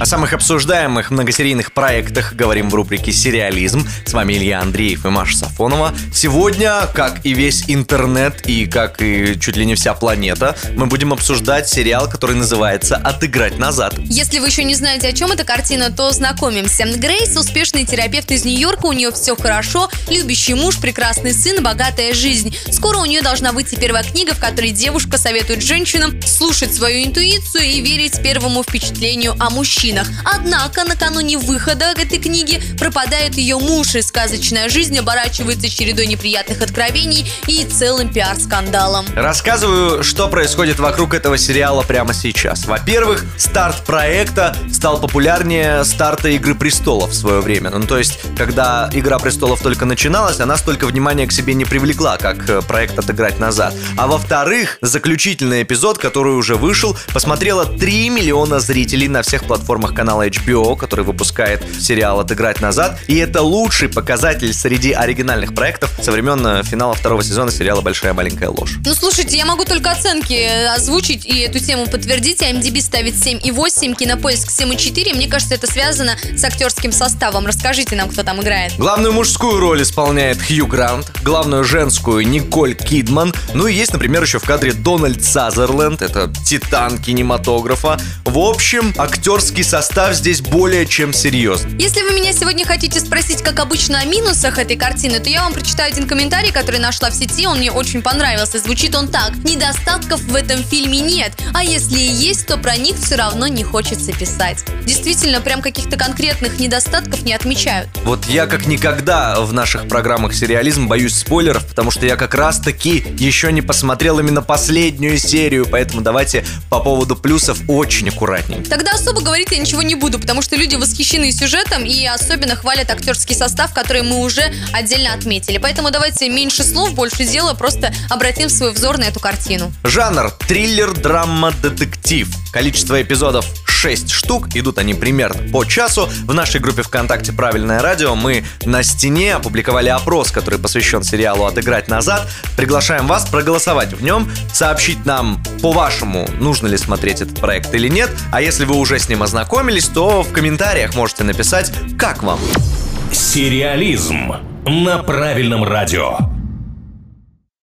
О самых обсуждаемых многосерийных проектах говорим в рубрике «Сериализм». С вами Илья Андреев и Маша Сафонова. Сегодня, как и весь интернет и как и чуть ли не вся планета, мы будем обсуждать сериал, который называется «Отыграть назад». Если вы еще не знаете, о чем эта картина, то знакомимся. Грейс – успешный терапевт из Нью-Йорка, у нее все хорошо, любящий муж, прекрасный сын, богатая жизнь. Скоро у нее должна выйти первая книга, в которой девушка советует женщинам слушать свою интуицию и верить первому впечатлению о мужчине мужчинах. Однако накануне выхода этой книги пропадает ее муж, и сказочная жизнь оборачивается чередой неприятных откровений и целым пиар-скандалом. Рассказываю, что происходит вокруг этого сериала прямо сейчас. Во-первых, старт проекта стал популярнее старта «Игры престолов» в свое время. Ну, то есть, когда «Игра престолов» только начиналась, она столько внимания к себе не привлекла, как э, проект «Отыграть назад». А во-вторых, заключительный эпизод, который уже вышел, посмотрело 3 миллиона зрителей на всех платформах платформах канала HBO, который выпускает сериал «Отыграть назад». И это лучший показатель среди оригинальных проектов со времен э, финала второго сезона сериала «Большая маленькая ложь». Ну, слушайте, я могу только оценки озвучить и эту тему подтвердить. IMDb ставит 7,8, Кинопоиск 7,4. Мне кажется, это связано с актерским составом. Расскажите нам, кто там играет. Главную мужскую роль исполняет Хью Грант, главную женскую Николь Кидман. Ну и есть, например, еще в кадре Дональд Сазерленд, это титан кинематографа. В общем, актерский состав здесь более чем серьезный. Если вы меня сегодня хотите спросить, как обычно, о минусах этой картины, то я вам прочитаю один комментарий, который нашла в сети, он мне очень понравился. Звучит он так. Недостатков в этом фильме нет, а если и есть, то про них все равно не хочется писать. Действительно, прям каких-то конкретных недостатков не отмечают. Вот я как никогда в наших программах сериализм боюсь спойлеров, потому что я как раз-таки еще не посмотрел именно последнюю серию, поэтому давайте по поводу плюсов очень аккуратненько. Тогда особо говорить я ничего не буду, потому что люди восхищены сюжетом и особенно хвалят актерский состав, который мы уже отдельно отметили. Поэтому давайте меньше слов, больше дела, просто обратим свой взор на эту картину. Жанр – триллер, драма, детектив. Количество эпизодов 6 штук, идут они примерно по часу. В нашей группе ВКонтакте «Правильное радио» мы на стене опубликовали опрос, который посвящен сериалу «Отыграть назад». Приглашаем вас проголосовать в нем, сообщить нам, по-вашему, нужно ли смотреть этот проект или нет. А если вы уже с ним ознакомились, то в комментариях можете написать, как вам. Сериализм на правильном радио.